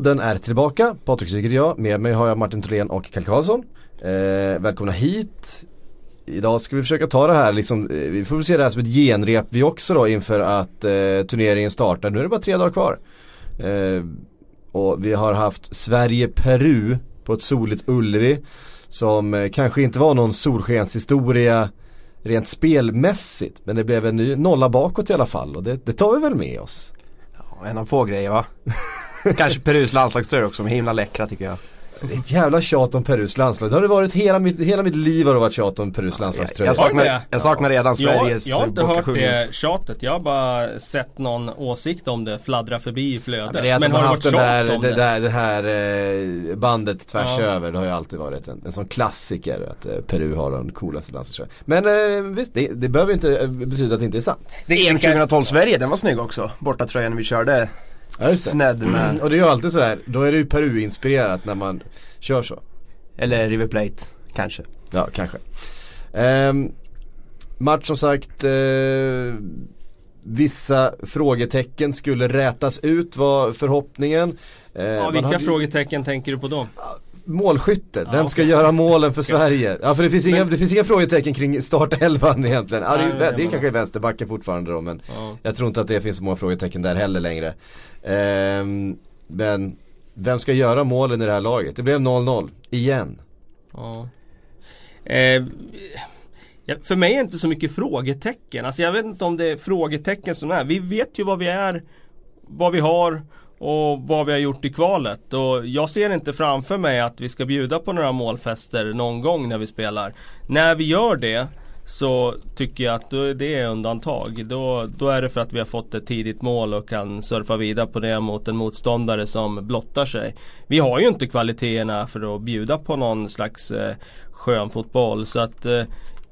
VM-podden är tillbaka. Patrik Sigurd jag. Med mig har jag Martin Tholén och Kalle Karlsson. Eh, välkomna hit. Idag ska vi försöka ta det här liksom, eh, vi får väl se det här som ett genrep vi också då inför att eh, turneringen startar. Nu är det bara tre dagar kvar. Eh, och vi har haft Sverige-Peru på ett soligt Ullevi. Som eh, kanske inte var någon solskenshistoria rent spelmässigt. Men det blev en ny nolla bakåt i alla fall och det, det tar vi väl med oss. Ja, en av få grejer va? Kanske Perus landslagströjor också, de är himla läckra tycker jag. Det är ett jävla tjat om Perus landslag. Det har det varit hela mitt, hela mitt liv har det varit tjat om Perus landslagströja. Jag saknar, jag saknar redan Sveriges jag, jag har inte hört det tjatet, jag har bara sett någon åsikt om det fladdra förbi i flödet. Men det är att men de har det varit tjat om det, där, det här eh, bandet tvärs Ja. över. Det har ju alltid varit en, en sån klassiker att eh, Peru har den coolaste landslagströjan. Men eh, visst, det, det behöver inte betyda att det inte är sant. Det EM 2012 Sverige, den var snygg också. Bortatröjan vi körde Ja, med, Mm, och det är ju alltid sådär, då är det ju Peru-inspirerat när man kör så. eller River Plate kanske. Ja, kanske. Ehm, match som sagt, eh, vissa frågetecken skulle rätas ut var förhoppningen. Eh, Ja, vilka hade frågetecken tänker du på då? Målskytte, vem ska göra målen för Sverige? Ja för det finns, inga, det finns inga frågetecken kring startelvan egentligen. Ja, det, är, det är det är man- kanske vänsterbacken fortfarande då men Ja. jag tror inte att det finns så många frågetecken där heller längre. Ehm, men vem ska göra målen i det här laget? Det blev 0-0, igen. Ja. Eh, för mig är det inte så mycket frågetecken. Alltså jag vet inte om det är frågetecken som är. Vi vet ju vad vi är, vad vi har och vad vi har gjort i kvalet. Och jag ser inte framför mig att vi ska bjuda på några målfester någon gång när vi spelar. När vi gör det så tycker jag att det är undantag. Då, då är det för att vi har fått ett tidigt mål och kan surfa vidare på det mot en motståndare som blottar sig. Vi har ju inte kvaliteterna för att bjuda på någon slags eh, skön fotboll. Så att eh,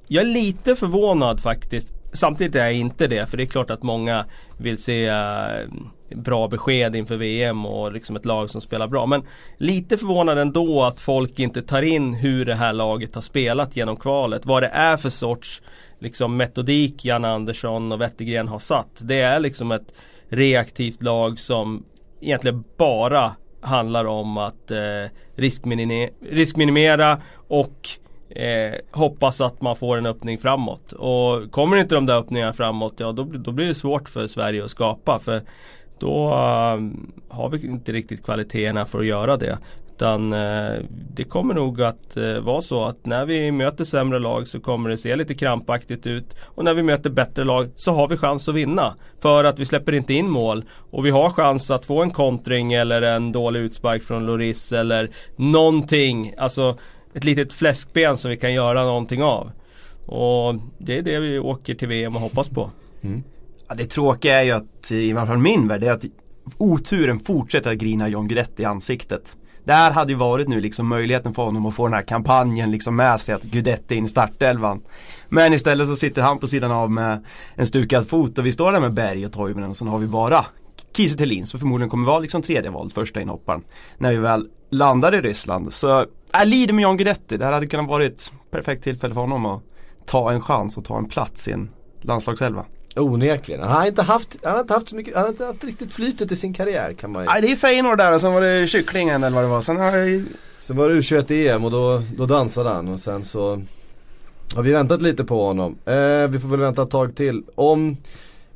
jag är lite förvånad faktiskt. Samtidigt är jag inte det för det är klart att många vill se eh, bra besked inför VM och liksom ett lag som spelar bra. Men lite förvånad ändå att folk inte tar in hur det här laget har spelat genom kvalet. Vad det är för sorts liksom, metodik Jan Andersson och Wettergren har satt. Det är liksom ett reaktivt lag som egentligen bara handlar om att eh, riskminimera, riskminimera och eh, hoppas att man får en öppning framåt. Och kommer inte de där öppningarna framåt, ja då, då blir det svårt för Sverige att skapa. För då ehm, har vi inte riktigt kvaliteterna för att göra det. Utan eh, det kommer nog att eh, vara så att när vi möter sämre lag så kommer det se lite krampaktigt ut. Och när vi möter bättre lag så har vi chans att vinna. För att vi släpper inte in mål. Och vi har chans att få en kontring eller en dålig utspark från Loris eller någonting. Alltså ett litet fläskben som vi kan göra någonting av. Och det är det vi åker till VM och hoppas på. Mm. Ja, det tråkiga är ju att, i alla fall min värld, det är att oturen fortsätter att grina John Guidetti i ansiktet. Det här hade ju varit nu liksom möjligheten för honom att få den här kampanjen liksom med sig att Guidetti in i startelvan. Men istället så sitter han på sidan av med en stukad fot och vi står där med Berg och Toivonen och sen har vi bara Kiese Thelin som förmodligen kommer vara liksom tredje val, första inhopparen. När vi väl landar i Ryssland. Så jag lider med John Guidetti. Det här hade kunnat vara ett perfekt tillfälle för honom att ta en chans och ta en plats i en landslagselva. Onekligen. Han har inte haft, han har inte haft så mycket, han har inte haft riktigt flytet i sin karriär kan man ju. Nej det är Feyenoord där och sen var det kycklingen eller vad det var. Sen har jag Sen var det U21-EM och då, då dansade han och sen så har vi väntat lite på honom. Eh, vi får väl vänta ett tag till. Om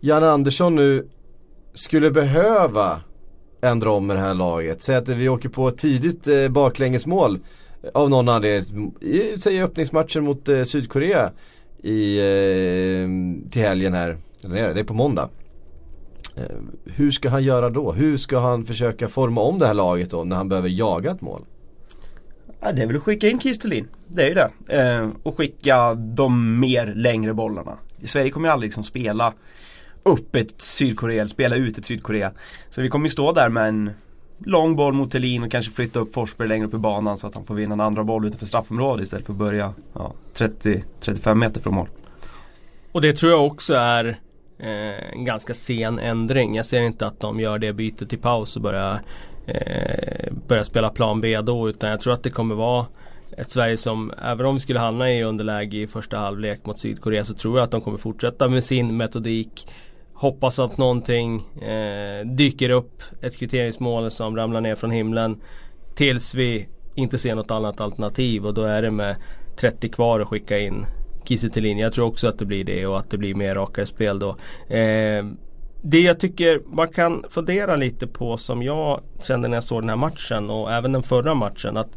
Jan Andersson nu skulle behöva ändra om med det här laget. Säg att vi åker på ett tidigt eh, baklängesmål av någon anledning. I, säg öppningsmatchen mot eh, Sydkorea i, eh, till helgen här. Eller är det? det är på måndag. Eh, hur ska han göra då? Hur ska han försöka forma om det här laget då när han behöver jaga ett mål? Ja det är väl att skicka in Kistelin. Det är ju det. Eh, och skicka de mer längre bollarna. Sverige kommer ju aldrig liksom spela upp ett Sydkorea eller spela ut ett Sydkorea. Så vi kommer ju stå där med en lång boll mot Thelin och kanske flytta upp Forsberg längre upp i banan så att han får vinna en andra boll utanför straffområdet istället för att börja ja, 30-35 meter från mål. Och det tror jag också är eh, en ganska sen ändring. Jag ser inte att de gör det bytet till paus och börjar, eh, börjar spela plan B då. Utan jag tror att det kommer vara ett Sverige som, även om vi skulle hamna i underläge i första halvlek mot Sydkorea så tror jag att de kommer fortsätta med sin metodik. Hoppas att någonting eh, dyker upp. Ett kvitteringsmål som ramlar ner från himlen. Tills vi inte ser något annat alternativ och då är det med 30 kvar att skicka in Kiese Jag tror också att det blir det och att det blir mer rakare spel då. Eh, det jag tycker man kan fundera lite på som jag kände när jag såg den här matchen och även den förra matchen. att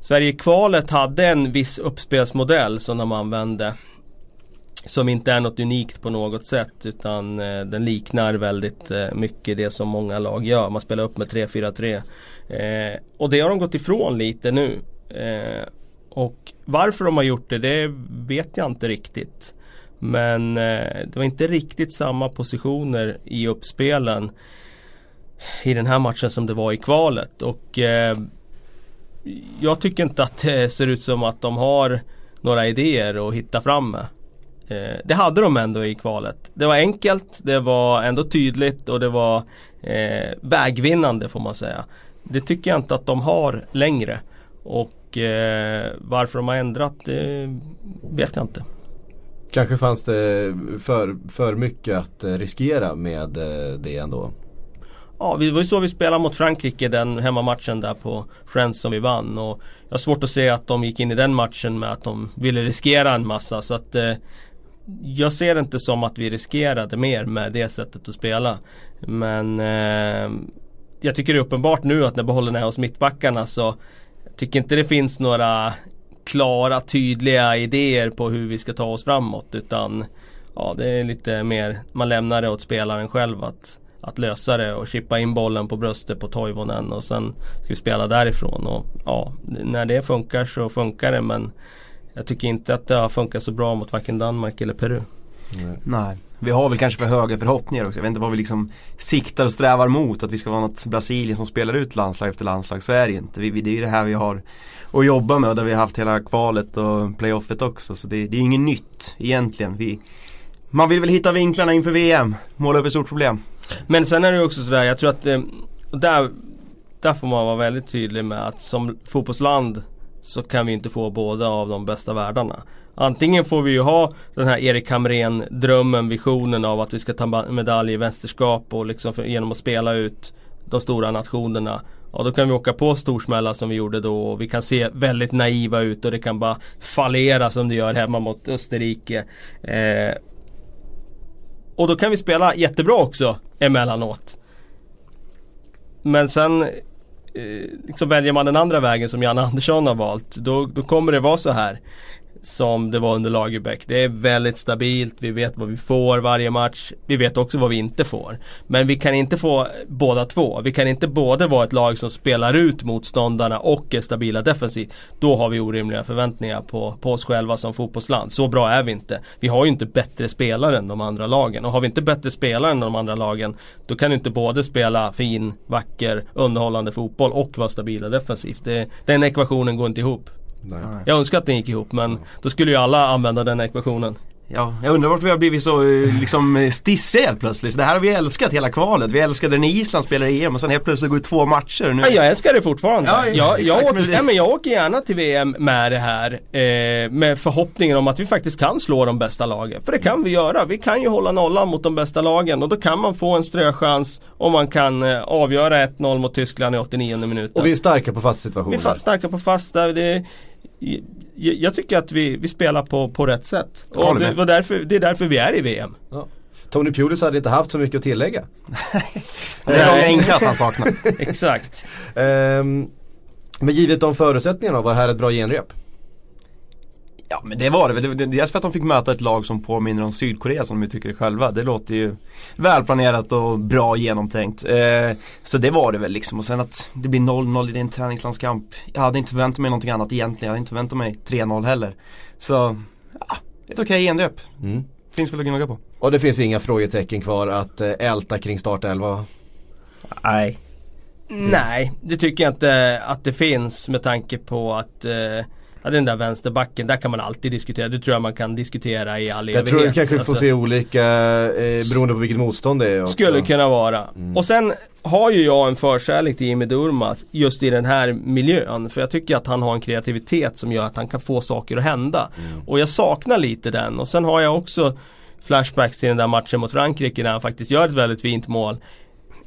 Sverige-kvalet hade en viss uppspelsmodell som de använde. Som inte är något unikt på något sätt utan eh, den liknar väldigt eh, mycket det som många lag gör. Man spelar upp med 3-4-3. Eh, och det har de gått ifrån lite nu. Eh, och varför de har gjort det, det vet jag inte riktigt. Men eh, det var inte riktigt samma positioner i uppspelen i den här matchen som det var i kvalet. Och eh, jag tycker inte att det ser ut som att de har några idéer att hitta fram med. Eh, det hade de ändå i kvalet. Det var enkelt, det var ändå tydligt och det var eh, vägvinnande får man säga. Det tycker jag inte att de har längre. Och eh, varför de har ändrat det vet jag inte. Kanske fanns det för, för mycket att eh, riskera med eh, det ändå? Ja, det var ju så vi spelade mot Frankrike den hemmamatchen där på Friends som vi vann. Och jag har svårt att se att de gick in i den matchen med att de ville riskera en massa. Så att eh, jag ser det inte som att vi riskerade mer med det sättet att spela. Men eh, jag tycker det är uppenbart nu att när bollen är hos mittbackarna så jag tycker inte det finns några klara tydliga idéer på hur vi ska ta oss framåt utan ja, det är lite mer man lämnar det åt spelaren själv att, att lösa det och chippa in bollen på bröstet på Toivonen och sen ska vi spela därifrån och ja, när det funkar så funkar det men jag tycker inte att det har funkat så bra mot varken Danmark eller Peru. Nej. Nej. Vi har väl kanske för höga förhoppningar också. Jag vet inte vad vi liksom siktar och strävar mot. Att vi ska vara något Brasilien som spelar ut landslag efter landslag. Så är det inte. Vi, det är ju det här vi har att jobba med och där vi har haft hela kvalet och playoffet också. Så det, det är inget nytt egentligen. Vi, man vill väl hitta vinklarna inför VM. Måla upp ett stort problem. Men sen är det också sådär, jag tror att eh, där, där får man vara väldigt tydlig med att som fotbollsland så kan vi inte få båda av de bästa världarna. Antingen får vi ju ha den här Erik Hamrén drömmen, visionen av att vi ska ta medalj i mästerskap och liksom för, genom att spela ut de stora nationerna. Ja då kan vi åka på storsmällar som vi gjorde då och vi kan se väldigt naiva ut och det kan bara fallera som det gör hemma mot Österrike. Eh, och då kan vi spela jättebra också emellanåt. Men sen eh, liksom väljer man den andra vägen som Janne Andersson har valt. Då, då kommer det vara så här som det var under Lagerbäck. Det är väldigt stabilt, vi vet vad vi får varje match. Vi vet också vad vi inte får. Men vi kan inte få båda två. Vi kan inte både vara ett lag som spelar ut motståndarna och är stabila defensivt. Då har vi orimliga förväntningar på, på oss själva som fotbollsland. Så bra är vi inte. Vi har ju inte bättre spelare än de andra lagen. Och har vi inte bättre spelare än de andra lagen då kan du inte både spela fin, vacker, underhållande fotboll och vara stabila defensivt. Det, den ekvationen går inte ihop. Nej. Jag önskar att den gick ihop men då skulle ju alla använda den ekvationen. Ja, jag undrar varför vi har blivit så eh, liksom eh, stissiga helt plötsligt. det här har vi älskat hela kvalet. Vi älskade när Island spelade EM och sen helt plötsligt går det två matcher. Nu. Ja, jag älskar det fortfarande. Ja, jag, jag, åker, ja, men jag åker gärna till VM med det här. Eh, med förhoppningen om att vi faktiskt kan slå de bästa lagen. För det kan vi göra. Vi kan ju hålla nollan mot de bästa lagen och då kan man få en ströchans om man kan eh, avgöra 1-0 mot Tyskland i 89 minuten. Och vi är starka på fast situationer. Vi är starka på fasta. Det, jag tycker att vi, vi spelar på, på rätt sätt. Och det, var därför, det är därför vi är i VM. Ja. Tony Pulis hade inte haft så mycket att tillägga. det är det enklaste han saknar. Exakt. Um, men givet de förutsättningarna, var det här ett bra genrep? Ja men det var det väl. Dels för att de fick möta ett lag som påminner om Sydkorea som de tycker själva. Det låter ju välplanerat och bra genomtänkt. Eh, så det var det väl liksom. Och sen att det blir 0-0 i din träningslandskamp. Jag hade inte förväntat mig någonting annat egentligen. Jag hade inte förväntat mig 3-0 heller. Så, ja, ett okej okay genrep. Mm. Finns väl att gnugga på. Och det finns inga frågetecken kvar att eh, älta kring startelva? Nej. Nej, det tycker jag inte att det finns med tanke på att eh, Ja, den där vänsterbacken, där kan man alltid diskutera. Det tror jag man kan diskutera i all evighet. Jag tror vi kanske alltså, får se olika eh, beroende på vilket motstånd det är också. Skulle kunna vara. Mm. Och sen har ju jag en förkärlek till Jimmy Durmaz just i den här miljön. För jag tycker att han har en kreativitet som gör att han kan få saker att hända. Mm. Och jag saknar lite den. Och sen har jag också flashbacks till den där matchen mot Frankrike när han faktiskt gör ett väldigt fint mål.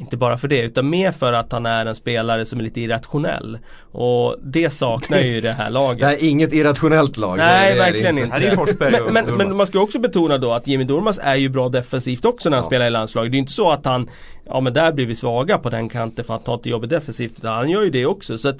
Inte bara för det utan mer för att han är en spelare som är lite irrationell. Och det saknar ju det här laget. Det här är inget irrationellt lag. Nej, verkligen inte. Och Men, men, men man ska också betona då att Jimmy Durmaz är ju bra defensivt också när han Ja. spelar i landslaget. Det är inte så att han, ja men där blir vi svaga på den kanten för att han tar inte jobbet defensivt. Utan han gör ju det också. Så att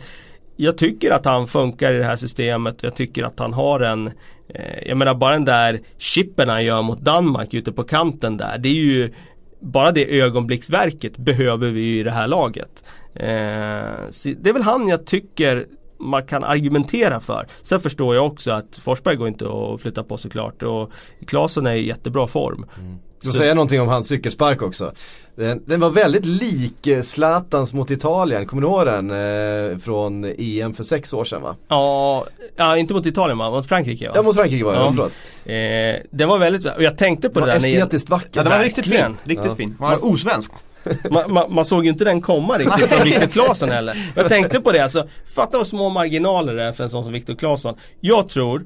jag tycker att han funkar i det här systemet. Jag tycker att han har en eh, Jag menar bara den där chippen han gör mot Danmark ute på kanten där. Det är ju bara det ögonblicksverket behöver vi i det här laget. Eh, det är väl han jag tycker man kan argumentera för. Sen förstår jag också att Forsberg går inte att flytta på såklart och Claesson är i jättebra form. Då säger jag någonting om hans cykelspark också. Den, den var väldigt lik eh, Zlatans mot Italien, kommer du ihåg den? Eh, från EM för sex år sedan va? Ja, ja inte mot Italien va? Mot Frankrike va? Ja mot Frankrike var det, Ja. förlåt. eh, det var väldigt, och jag tänkte på Det det, var där estetiskt vackert. Ja, det var riktigt fin. Riktigt Ja. fin. Man var osvenskt. Man, man, man såg ju inte den komma riktigt från Viktor Claesson heller. Jag tänkte på det alltså, fatta vad små marginaler det är för en sån som Viktor Claesson. Jag tror,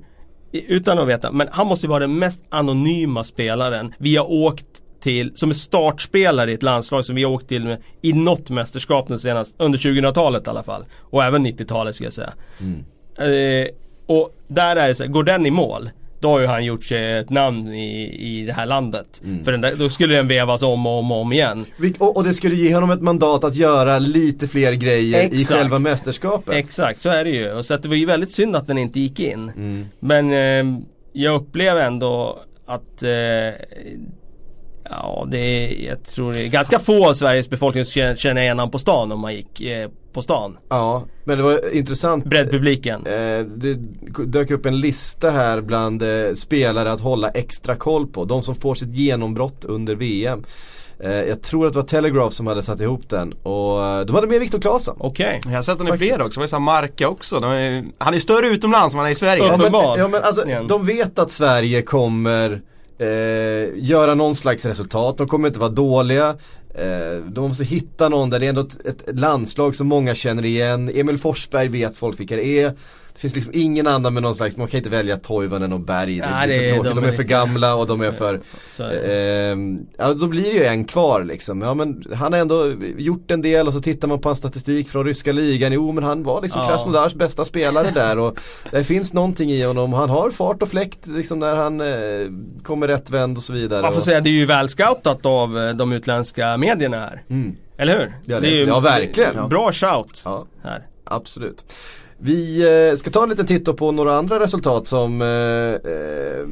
utan att veta, men han måste ju vara den mest anonyma spelaren vi har åkt till, som är startspelare i ett landslag som vi har åkt till med, i något mästerskap den senaste, under 2000-talet i alla fall. Och även 90-talet ska jag säga. Eh, och där är det så här, går den i mål då har ju han gjort sig ett namn i, i det här landet. För den där, då skulle den vevas om och om och om igen. Och, och det skulle ge honom ett mandat att göra lite fler grejer i Exakt. själva mästerskapet. Exakt, så är det ju. Och så att det var ju väldigt synd att den inte gick in. Mm. Men eh, jag upplever ändå att eh, Ja, det är, jag tror det är ganska få av Sveriges befolkning som känner- känner igen honom på stan om man gick eh, på stan. Ja, men det var intressant. Breddpubliken. Eh, det dök upp en lista här bland eh, spelare att hålla extra koll på. De som får sitt genombrott under VM. Eh, jag tror att det var Telegraph som hade satt ihop den och eh, de hade med Viktor Claesson. Okej. Jag har sett honom i flera också, det var ju Marca också. De är, han är större utomlands än han är i Sverige. Ja, Ja men, ja, men alltså, de vet att Sverige kommer eh, göra någon slags resultat. De kommer inte vara dåliga. Eh, de måste hitta någon där det är ändå ett, ett landslag som många känner igen. Emil Forsberg vet folk vilka det är. Det finns liksom ingen annan med någon slags, man kan inte välja Toivonen och Berg. Det blir det för är- tråkigt. de De är är för gamla och de är för är det. Ehm, ja då blir det ju en kvar liksom. Ja men han har ändå gjort en del och så tittar man på hans statistik från ryska ligan. Jo men han var liksom Ja. Krasnodars bästa spelare där och det finns någonting i honom. Han har fart och fläkt liksom när han eh, kommer rätt vänd och så vidare. Man får och, säga det är ju välscoutat av eh, de utländska medierna här. mm, Eller hur? Ja, det- är ju ja, verkligen. Bra shout ja, här. absolut. Vi eh, ska ta en liten titt på några andra resultat som eh, eh,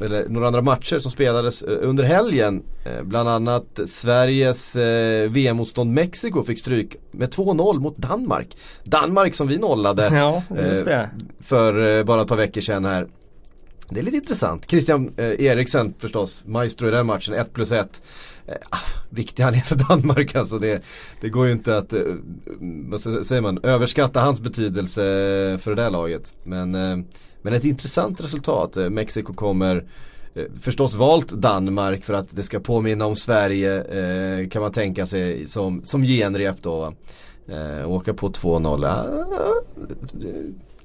eller några andra matcher som spelades under helgen. Bland annat Sveriges VM-motstånd Mexiko fick stryk med 2-0 mot Danmark. Danmark som vi nollade Ja, just det. för bara ett par veckor sedan här. Det är lite intressant. Christian Eriksen förstås, maestro i den matchen, 1 plus 1. Eh, ah, viktig han är för Danmark alltså. Det, det går ju inte att, eh, vad säger man, överskatta hans betydelse för det där laget. Men, eh, men ett intressant resultat. Mexiko kommer förstås valt Danmark för att det ska påminna om Sverige kan man tänka sig som, som genrep då. va. Åka på 2-0.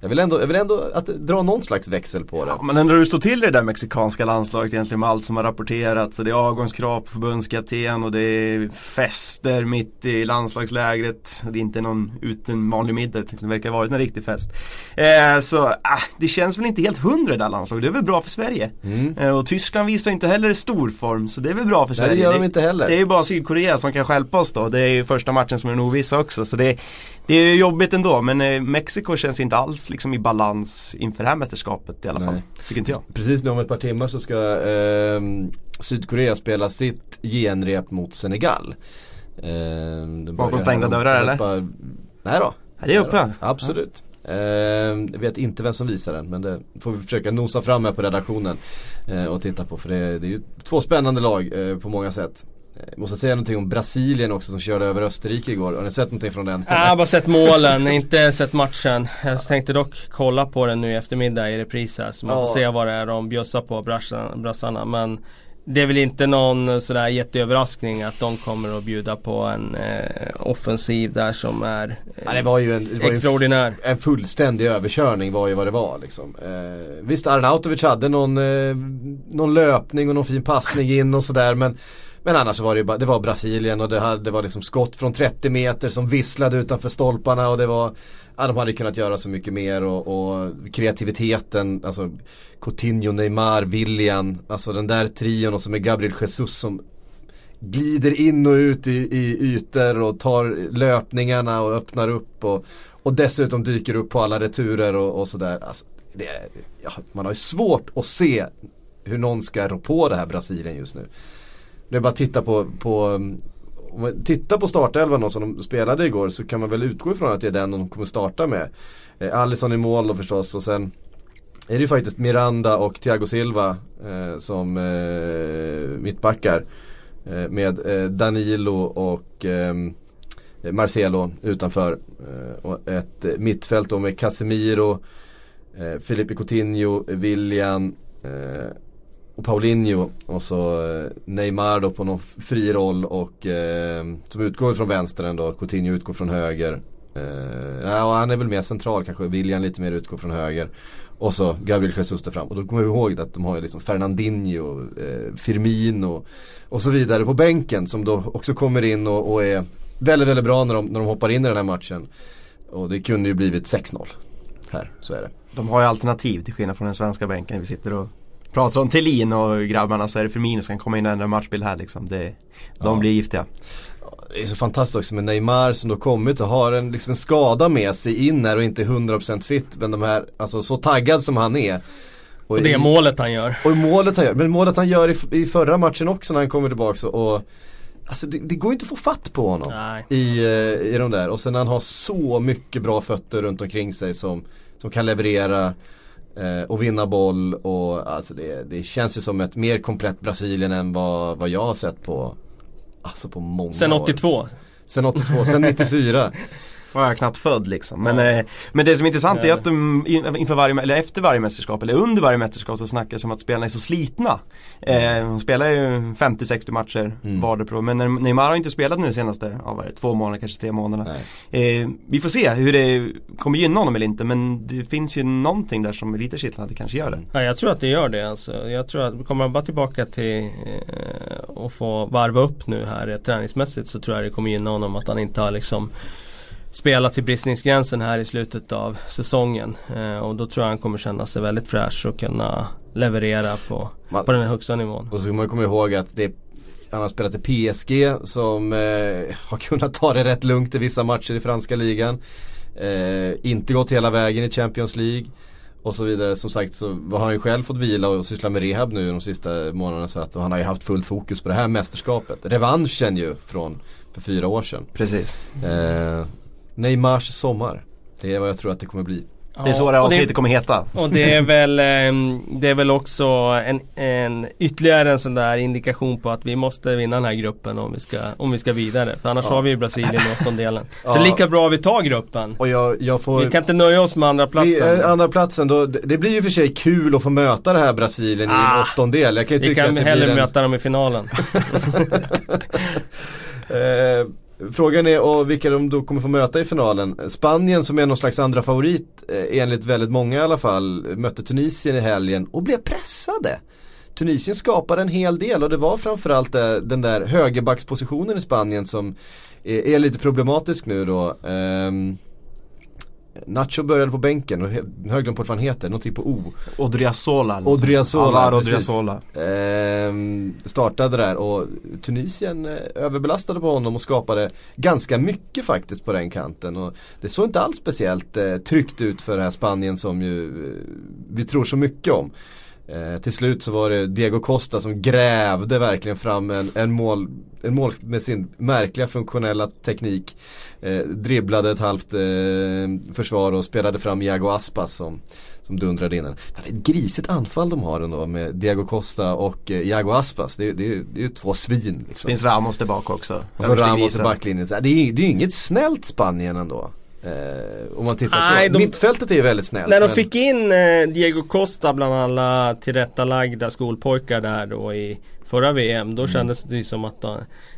Jag vill ändå, jag vill ändå att, dra någon slags växel på det. Ja, men när du står till i det där mexikanska landslaget egentligen med allt som har rapporterats. Det är avgångskrav på förbundskapten och det är fester mitt i landslagslägret. Det är inte någon uten vanlig middag, det verkar ha varit en riktig fest. Eh, så äh, det känns väl inte helt hundra det här landslaget. Det är väl bra för Sverige. Mm. Eh, och Tyskland visar inte heller stor form så det är väl bra för Nej, Sverige. det gör de inte heller. Det är ju bara Sydkorea som kan stjälpa oss då. Det är ju första matchen som är den ovissa också. Så det, det är jobbigt ändå. Men eh, Mexiko känns inte alls liksom i balans inför det här mästerskapet i alla fall. Nej. Tycker inte jag. Precis nu om ett par timmar så ska ehm, Sydkorea spela sitt genrep mot Senegal. Det Bakom stängda dörrar, eller? par- Nej då. Ja, det är då. Absolut. Ehm, jag vet inte vem som visar den men det får vi försöka nosa fram här på redaktionen eh, och titta på för det, det är ju två spännande lag eh, på många sätt. Eh, Jag måste säga någonting om Brasilien också som körde över Österrike igår. Har ni sett någonting från den? Jag har bara sett målen, inte sett matchen. Jag tänkte dock kolla på den nu i eftermiddag i repris här så man Ja. får se vad det är de bjussar på brassarna. Men det är väl inte någon sådär jätteöverraskning att de kommer att bjuda på en eh, offensiv där som är eh, Ja, det var ju en, det var extraordinär. En, en fullständig överkörning var ju vad det var liksom. Eh, visst Arnautovic hade någon, eh, någon löpning och någon fin passning in och sådär men men annars var det ju bara, det var Brasilien och det, hade, det var liksom skott från 30 meter som visslade utanför stolparna och det var Ja de hade kunnat göra så mycket mer och, och kreativiteten, alltså Coutinho, Neymar, Willian, alltså den där trion och så med Gabriel Jesus som glider in och ut i, i ytor och tar löpningarna och öppnar upp och, och dessutom dyker upp på alla returer och, och sådär. Alltså, det, ja, man har ju svårt att se hur någon ska rå på det här Brasilien just nu. Det är bara att titta på, på um, om man tittar på startelvan som de spelade igår så kan man väl utgå ifrån att det är den de kommer starta med. Eh, Alisson i mål då förstås och sen är det ju faktiskt Miranda och Thiago Silva eh, som eh, mittbackar. Eh, med eh, Danilo och eh, Marcelo utanför. Eh, och ett mittfält då med Casemiro, eh, Felipe Coutinho, William eh, och Paulinho och så eh, Neymar då på någon fri roll och eh, som utgår från vänster ändå. Coutinho utgår från höger. Eh, ja, han är väl mer central kanske. William lite mer utgår från höger. Och så Gabriel Jesus där fram. Och då kommer vi ihåg att de har ju liksom Fernandinho, eh, Firmino och så vidare på bänken som då också kommer in och, och är väldigt, väldigt bra när de, när de hoppar in i den här matchen. Och det kunde ju blivit 6-0 här, så är det. De har ju alternativ till skillnad från den svenska bänken. Vi sitter och pratar om Thelin och grabbarna så är det Firmino som kan komma in och ändra matchbild här liksom. Det, de ja. blir giftiga. Det är så fantastiskt också med Neymar som då kommit och har en, liksom en skada med sig in här och inte 100% fit. Men de här, alltså så taggad som han är. Och, och det är målet han gör. Och målet han gör. Men målet han gör i, i förra matchen också när han kommer tillbaka och Alltså det, det, går inte att få fatt på honom i, eh, i de där. Och sen han har så mycket bra fötter runt omkring sig som, som kan leverera Eh, och vinna boll och alltså det, det känns ju som ett mer komplett Brasilien än vad, vad jag har sett på Alltså på många Sen 82 år. Sen 82, sen 94 var jag knappt född liksom. Men, ja. eh, men det som är intressant ja. är att de inför varje, eller efter varje mästerskap eller under varje mästerskap så snackas om att spelarna är så slitna. Eh, de spelar ju 50-60 matcher mm. vardera men Neymar har inte spelat nu de senaste, ja, vad är det, två månader, kanske tre månader. Eh, vi får se hur det kommer gynna honom eller inte men det finns ju någonting där som är lite kittlande det kanske gör det. Ja, jag tror att det gör det alltså. Jag tror att kommer man bara tillbaka till eh, att få varva upp nu här träningsmässigt så tror jag det kommer gynna honom att han inte har liksom spela till bristningsgränsen här i slutet av säsongen. Eh, och då tror jag han kommer känna sig väldigt fräsch och kunna leverera på, man, på den högsta nivån. Och så ska man komma ihåg att det han har spelat i PSG som eh, har kunnat ta det rätt lugnt i vissa matcher i franska ligan. Eh, inte gått hela vägen i Champions League. Och så vidare. Som sagt så har han ju själv fått vila och syssla med rehab nu de sista månaderna. Så att, och han har ju haft fullt fokus på det här mästerskapet. Revanschen ju från för fyra år sedan. Precis. Eh, Neymars sommar. Det är vad jag tror att det kommer bli. Det är så det avsnittet kommer heta. Och det är väl, ehm, det är väl också en, en ytterligare en sån där indikation på att vi måste vinna den här gruppen om vi ska, om vi ska vidare. För annars ja. har vi ju Brasilien i åttondelen. Ja. Så lika bra vi tar gruppen. Och jag, jag får, vi kan inte nöja oss med andra platsen. Vi, eh, andra platsen då, det blir ju för sig kul att få möta det här Brasilien ah, i en åttondel. Jag kan ju vi kan hellre en... möta dem i finalen. eh, Frågan är och vilka de då kommer få möta i finalen. Spanien som är någon slags andra favorit eh, enligt väldigt många i alla fall mötte Tunisien i helgen och blev pressade. Tunisien skapade en hel del och det var framförallt den där högerbackspositionen i Spanien som är, är lite problematisk nu då. Um, Nacho började på bänken och hög glömt på vad han heter, någonting på O. Odriozola. Liksom. Odriozola, Alvaro Odriozola. Ehm, startade där och Tunisien eh, överbelastade på honom och skapade ganska mycket faktiskt på den kanten. Och det såg inte alls speciellt eh, tryggt ut för det här Spanien som ju eh, vi tror så mycket om. Eh, till slut så var det Diego Costa som grävde verkligen fram en, en, mål, en mål med sin märkliga funktionella teknik. Eh, dribblade ett halvt eh, försvar och spelade fram Iago Aspas som, som dundrade in den. Det är ett grisigt anfall de har ändå med Diego Costa och eh, Iago Aspas. Det, det, det är ju två svin. Liksom. Det finns Ramos tillbaka också. Och så Ramos i backlinjen. Det är ju är inget snällt Spanien ändå. Eh, om man tittar Nej, så. de- Mittfältet är ju väldigt snällt. När de men- fick in eh, Diego Costa bland alla tillrättalagda skolpojkar där då i förra VM. Då kändes det ju som att eh,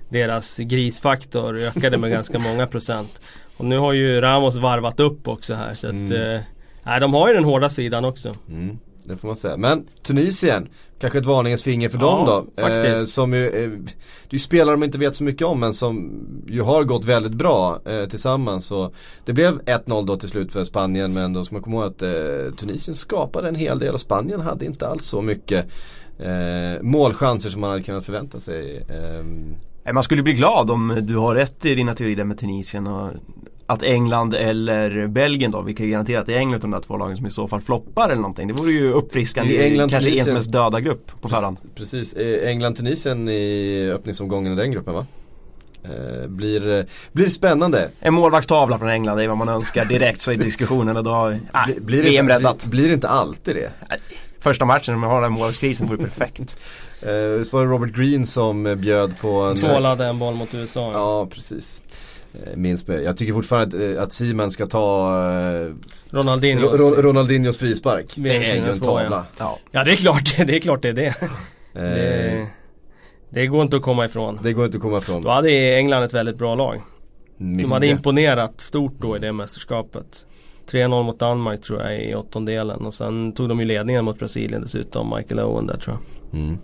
deras grisfaktor ökade med ganska många procent. Och nu har ju Ramos varvat upp också här så att Mm. eh, de har ju den hårda sidan också. Mm, det får man säga. Men Tunisien, kanske ett varningens finger för Ja, dem då. faktiskt. som ju, eh, det är ju spelare de inte vet så mycket om men som ju har gått väldigt bra eh, tillsammans. Så det blev 1-0 då till slut för Spanien men då ska man komma ihåg att eh, Tunisien skapade en hel del och Spanien hade inte alls så mycket eh, målchanser som man hade kunnat förvänta sig. Ehm, Man skulle bli glad om du har rätt i dina teorier med Tunisien och att England eller Belgien då, vi kan ju garantera att det är England av de där två lagen som i så fall floppar eller någonting. Det vore ju uppfriskande i England, kanske Tunisien. EMs mest döda grupp på förhand. Precis, Eh, England-Tunisien i öppningsomgången i den gruppen va? Eh, blir, eh, blir spännande. En målvaktstavla från England, är vad man önskar direkt så i diskussionen och då, Blir- nej, blir, det VM inte, räddat. blir, blir inte alltid det? Första matchen när man har den målvaktskrisen vore perfekt. Visst var det Robert Green som bjöd på en Tvålade en boll mot USA. Ja precis Eh, Minns mig. Jag tycker fortfarande att, eh, att Simon ska ta eh, Ronaldinho. Ro- Ro- Ronaldinhos frispark. Det är ju en 2002, tavla. Ja. Ja det är klart det är, klart det, är det. Det. Det går inte att komma ifrån. det går inte att komma ifrån. Då hade England ett väldigt bra lag. De hade Mycket. imponerat stort då i det mästerskapet. 3-0 mot Danmark tror jag i åttondelen och sen tog de ju ledningen mot Brasilien dessutom, Michael Owen där tror jag. Mm.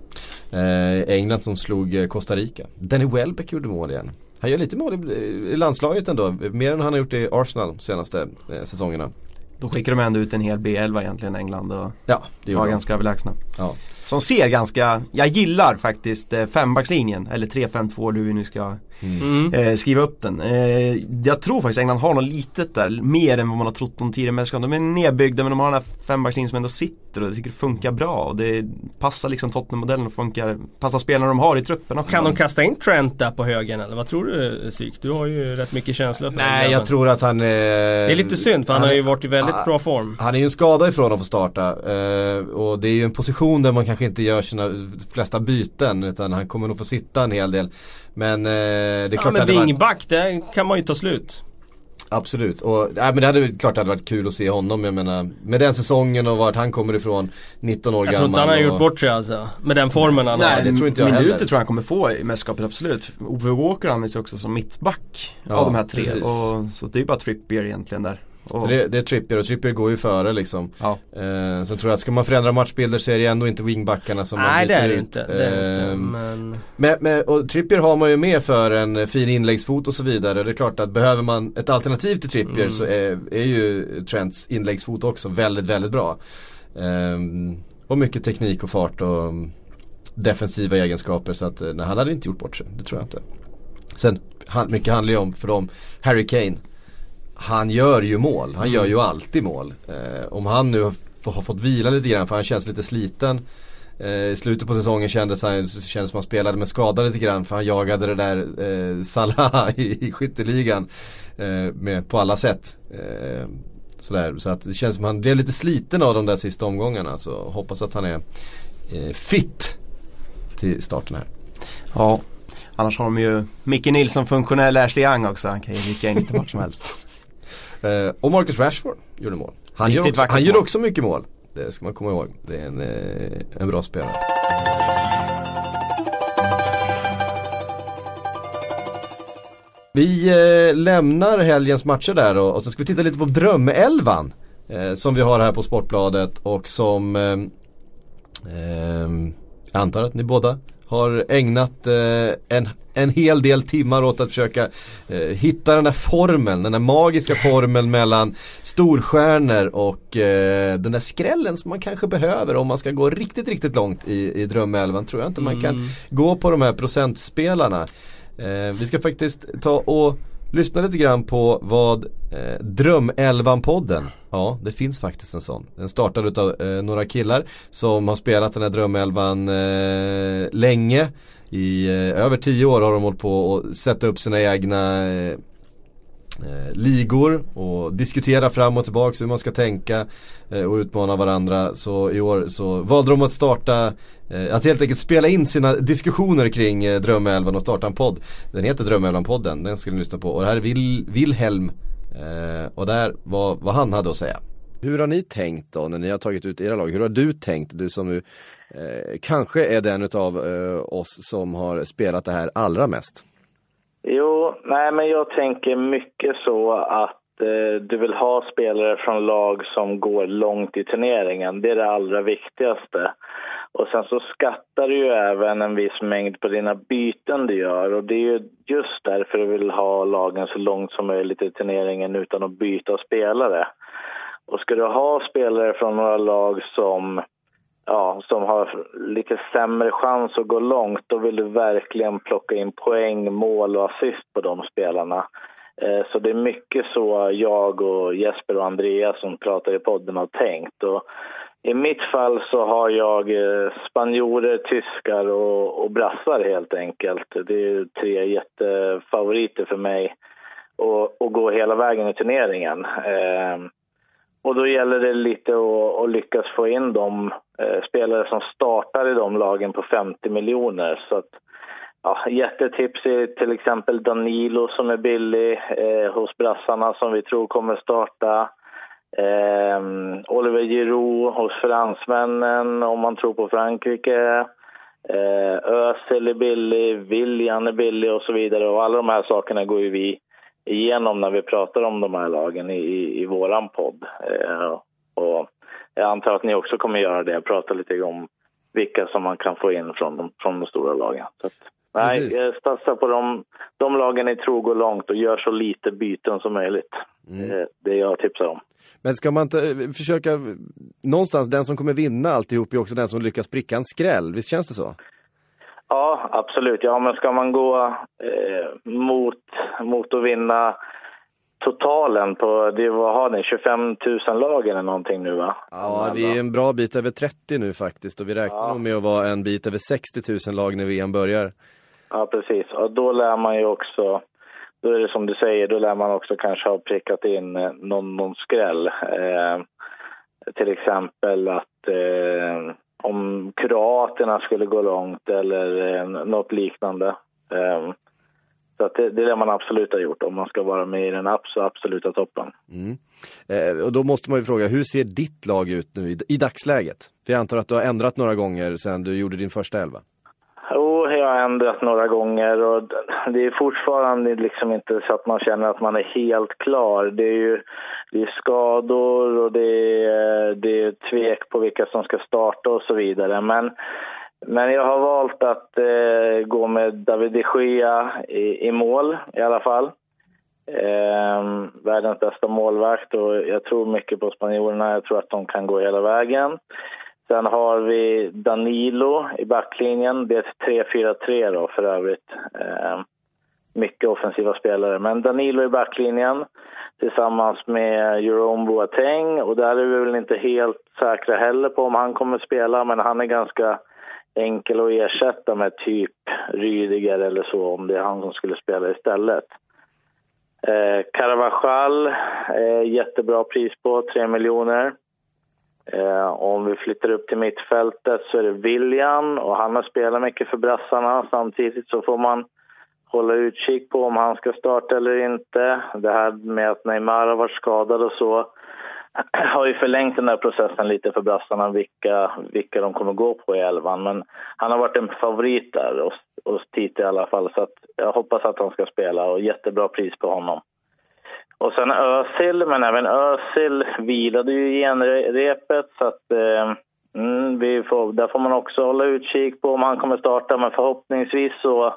Eh, England som slog Costa Rica. Danny Welbeck gjorde mål igen. Han gör lite mål i, landslaget ändå. Mer än han har gjort i Arsenal de senaste eh, säsongerna. Då skickar de ändå ut en hel B11 egentligen England och Ja, det var ganska överlägsna. Ja. Som ser ganska, jag gillar faktiskt eh, fembackslinjen eller 3-5-2 hur vi nu ska Mm. eh, skriva upp den. Eh, jag tror faktiskt England har något litet där, mer än vad man har trott om tidigare mästerskap. De är nedbyggda men de har den här fembackslinjen som ändå sitter och jag tycker det funkar bra. Och det passar liksom Tottenham-modellen och funkar, passar spelarna de har i truppen också. Kan de kasta in Trent där på högen eller vad tror du Syk? Du har ju rätt mycket känslor för den Nej, jag tror att han eh, Det är lite synd för han, har ju varit i väldigt Ah, bra form. Han är ju en skada ifrån att få starta eh, och det är ju en position där man kanske inte gör sina flesta byten utan han kommer nog få sitta en hel del. Men eh, det är klart Ja men varit, wingback, det kan man ju ta slut. Absolut, och nej, men det hade klart det hade varit kul att se honom. Jag menar med den säsongen och vart han kommer ifrån. 19 år Jag tror gammal. inte han har och, gjort bort sig alltså. Med den formen han Nej, har. det tror inte jag minuter heller. tror jag han kommer få i mästerskapet absolut. Ove Walker används ju också som mittback Ja, av de här tre. precis. Och, så det är ju bara Trippier egentligen där. Och, Så det, det är Trippier och Trippier går ju före liksom. ja. Eh, sen tror jag att ska man förändra matchbilder så är det ändå inte wingbackarna som man Nej det byter är det ut. inte. Det är det inte. Men... Men, men, och Trippier har man ju med för en fin inläggsfot och så vidare. Det är klart att behöver man ett alternativ till Trippier Mm. så är, är ju Trents inläggsfot också väldigt, väldigt bra. Ehm, och mycket teknik och fart och um, defensiva egenskaper så att eh, nej, han hade inte gjort bort sig. Det tror jag inte. Sen, mycket handlar ju om för dem, Harry Kane. Han gör ju mål, han gör ju alltid mål. Eh, om han nu har fått vila lite grann för han känns lite sliten. Eh, I slutet på säsongen kändes han kändes som han spelade med skada lite grann för han jagade det där eh, Salah i, i skytteligan. Eh, med, på alla sätt. Eh, sådär. Så att det känns som han blev lite sliten av de där sista omgångarna. Så hoppas att han är eh, fit till starten här. ja. Annars har de ju Micke Nilsson funktionell Ashley Young också. Han kan ju rycka in lite vart som helst. Eh, och Marcus Rashford gjorde mål. Han, Riktigt gör också, han gör mål. också mycket mål. Det ska man komma ihåg. Det är en, eh, en bra spelare. Vi eh, lämnar helgens matcher där och, och så ska vi titta lite på drömelvan. Eh, som vi har här på Sportbladet och som eh, eh, jag antar att ni båda har ägnat eh, en, en hel del timmar åt att försöka eh, hitta den där formeln, den där magiska formeln mellan storstjärnor och eh, den där skrällen som man kanske behöver om man ska gå riktigt, riktigt långt i, i drömelvan. Tror jag inte man kan Mm. gå på de här procentspelarna. Eh, vi ska faktiskt ta och lyssna lite grann på vad eh, Drömelvan-podden, ja det finns faktiskt en sån. Den startade utav eh, några killar som har spelat den här Drömelvan eh, länge. I eh, över tio år har de hållit på att sätta upp sina egna eh, Eh, ligor och diskutera fram och tillbaka hur man ska tänka eh, och utmana varandra. Så i år så valde de att starta, eh, att helt enkelt spela in sina diskussioner kring eh, Drömelvan och starta en podd. Den heter Drömälvan-podden, den ska ni lyssna på. Och det här är Vil- Wilhelm Eh, och där var vad han hade att säga. Hur har ni tänkt då när ni har tagit ut era lag? Hur har du tänkt? Du som nu eh, kanske är den av eh, oss som har spelat det här allra mest. Jo, nej men jag tänker mycket så att eh, du vill ha spelare från lag som går långt i turneringen. Det är det allra viktigaste. Och sen så skattar du ju även en viss mängd på dina byten du gör och det är ju just därför du vill ha lagen så långt som möjligt i turneringen utan att byta spelare. Och ska du ha spelare från några lag som, ja, som har lite sämre chans att gå långt, då vill du verkligen plocka in poäng, mål och assist på de spelarna. Eh, så det är mycket så jag och Jesper och Andreas som pratar i podden har tänkt. Och I mitt fall så har jag eh, spanjorer, tyskar och, och brassar helt enkelt. Det är tre jättefavoriter för mig att gå hela vägen i turneringen. Eh, och då gäller det lite att, att lyckas få in de eh, spelare som startar i de lagen på 50 miljoner. Så att, ja, jättetips är till exempel Danilo som är billig eh, hos brassarna som vi tror kommer starta. Eh, Oliver Giroud hos fransmännen om man tror på Frankrike. Eh, Özil är billig, William är billig och så vidare. Och alla de här sakerna går ju vi igenom när vi pratar om de här lagen i, i våran podd. Eh, och jag antar att ni också kommer göra det, prata lite om vilka som man kan få in från de, från de stora lagen. Så att, nej, satsa på de, de lagen ni tror går långt och gör så lite byten som möjligt. Mm. Eh, det jag tipsar om. Men ska man inte eh, försöka, någonstans den som kommer vinna alltihop är också den som lyckas pricka en skräll, visst känns det så? Ja, absolut. Ja, men ska man gå eh, mot, mot att vinna totalen på, det, vad har ni, 25 000 lag eller någonting nu va? Ja, vi är en bra bit över 30 nu faktiskt och vi räknar ja. med att vara en bit över 60 000 lag när VM börjar. Ja, precis. Och då lär man ju också, då är det som du säger, då lär man också kanske ha prickat in eh, någon, någon skräll. Eh, till exempel att eh, om kroaterna skulle gå långt eller eh, något liknande. Eh, så att det, det är det man absolut har gjort om man ska vara med i den absoluta toppen. Mm. Eh, och då måste man ju fråga, hur ser ditt lag ut nu i, i dagsläget? För jag antar att du har ändrat några gånger sedan du gjorde din första elva. Jo, jag har ändrat några gånger och det är fortfarande liksom inte så att man känner att man är helt klar. Det är ju det är skador och det är, det är tvek på vilka som ska starta och så vidare. Men, men jag har valt att eh, gå med David de Gea i, i mål i alla fall. Eh, världens bästa målvakt och jag tror mycket på spanjorerna. Jag tror att de kan gå hela vägen. Sen har vi Danilo i backlinjen. Det är ett 3-4-3 då för övrigt. Eh, mycket offensiva spelare. Men Danilo i backlinjen tillsammans med Jerome Boateng. Och där är vi väl inte helt säkra heller på om han kommer att spela, men han är ganska enkel att ersätta med typ Rydiger eller så, om det är han som skulle spela istället. Eh, Caravajal, eh, jättebra pris på, 3 miljoner. Eh, om vi flyttar upp till mittfältet så är det William och han har spelat mycket för brassarna. Samtidigt så får man hålla utkik på om han ska starta eller inte. Det här med att Neymar har varit skadad och så har ju förlängt den här processen lite för brassarna, vilka, vilka de kommer gå på i elvan. Men han har varit en favorit där, hos Tite i alla fall, så att jag hoppas att han ska spela och jättebra pris på honom. Och sen Özil, men även Özil vilade ju genrepet så att eh, mm, vi får, där får man också hålla utkik på om han kommer starta, men förhoppningsvis så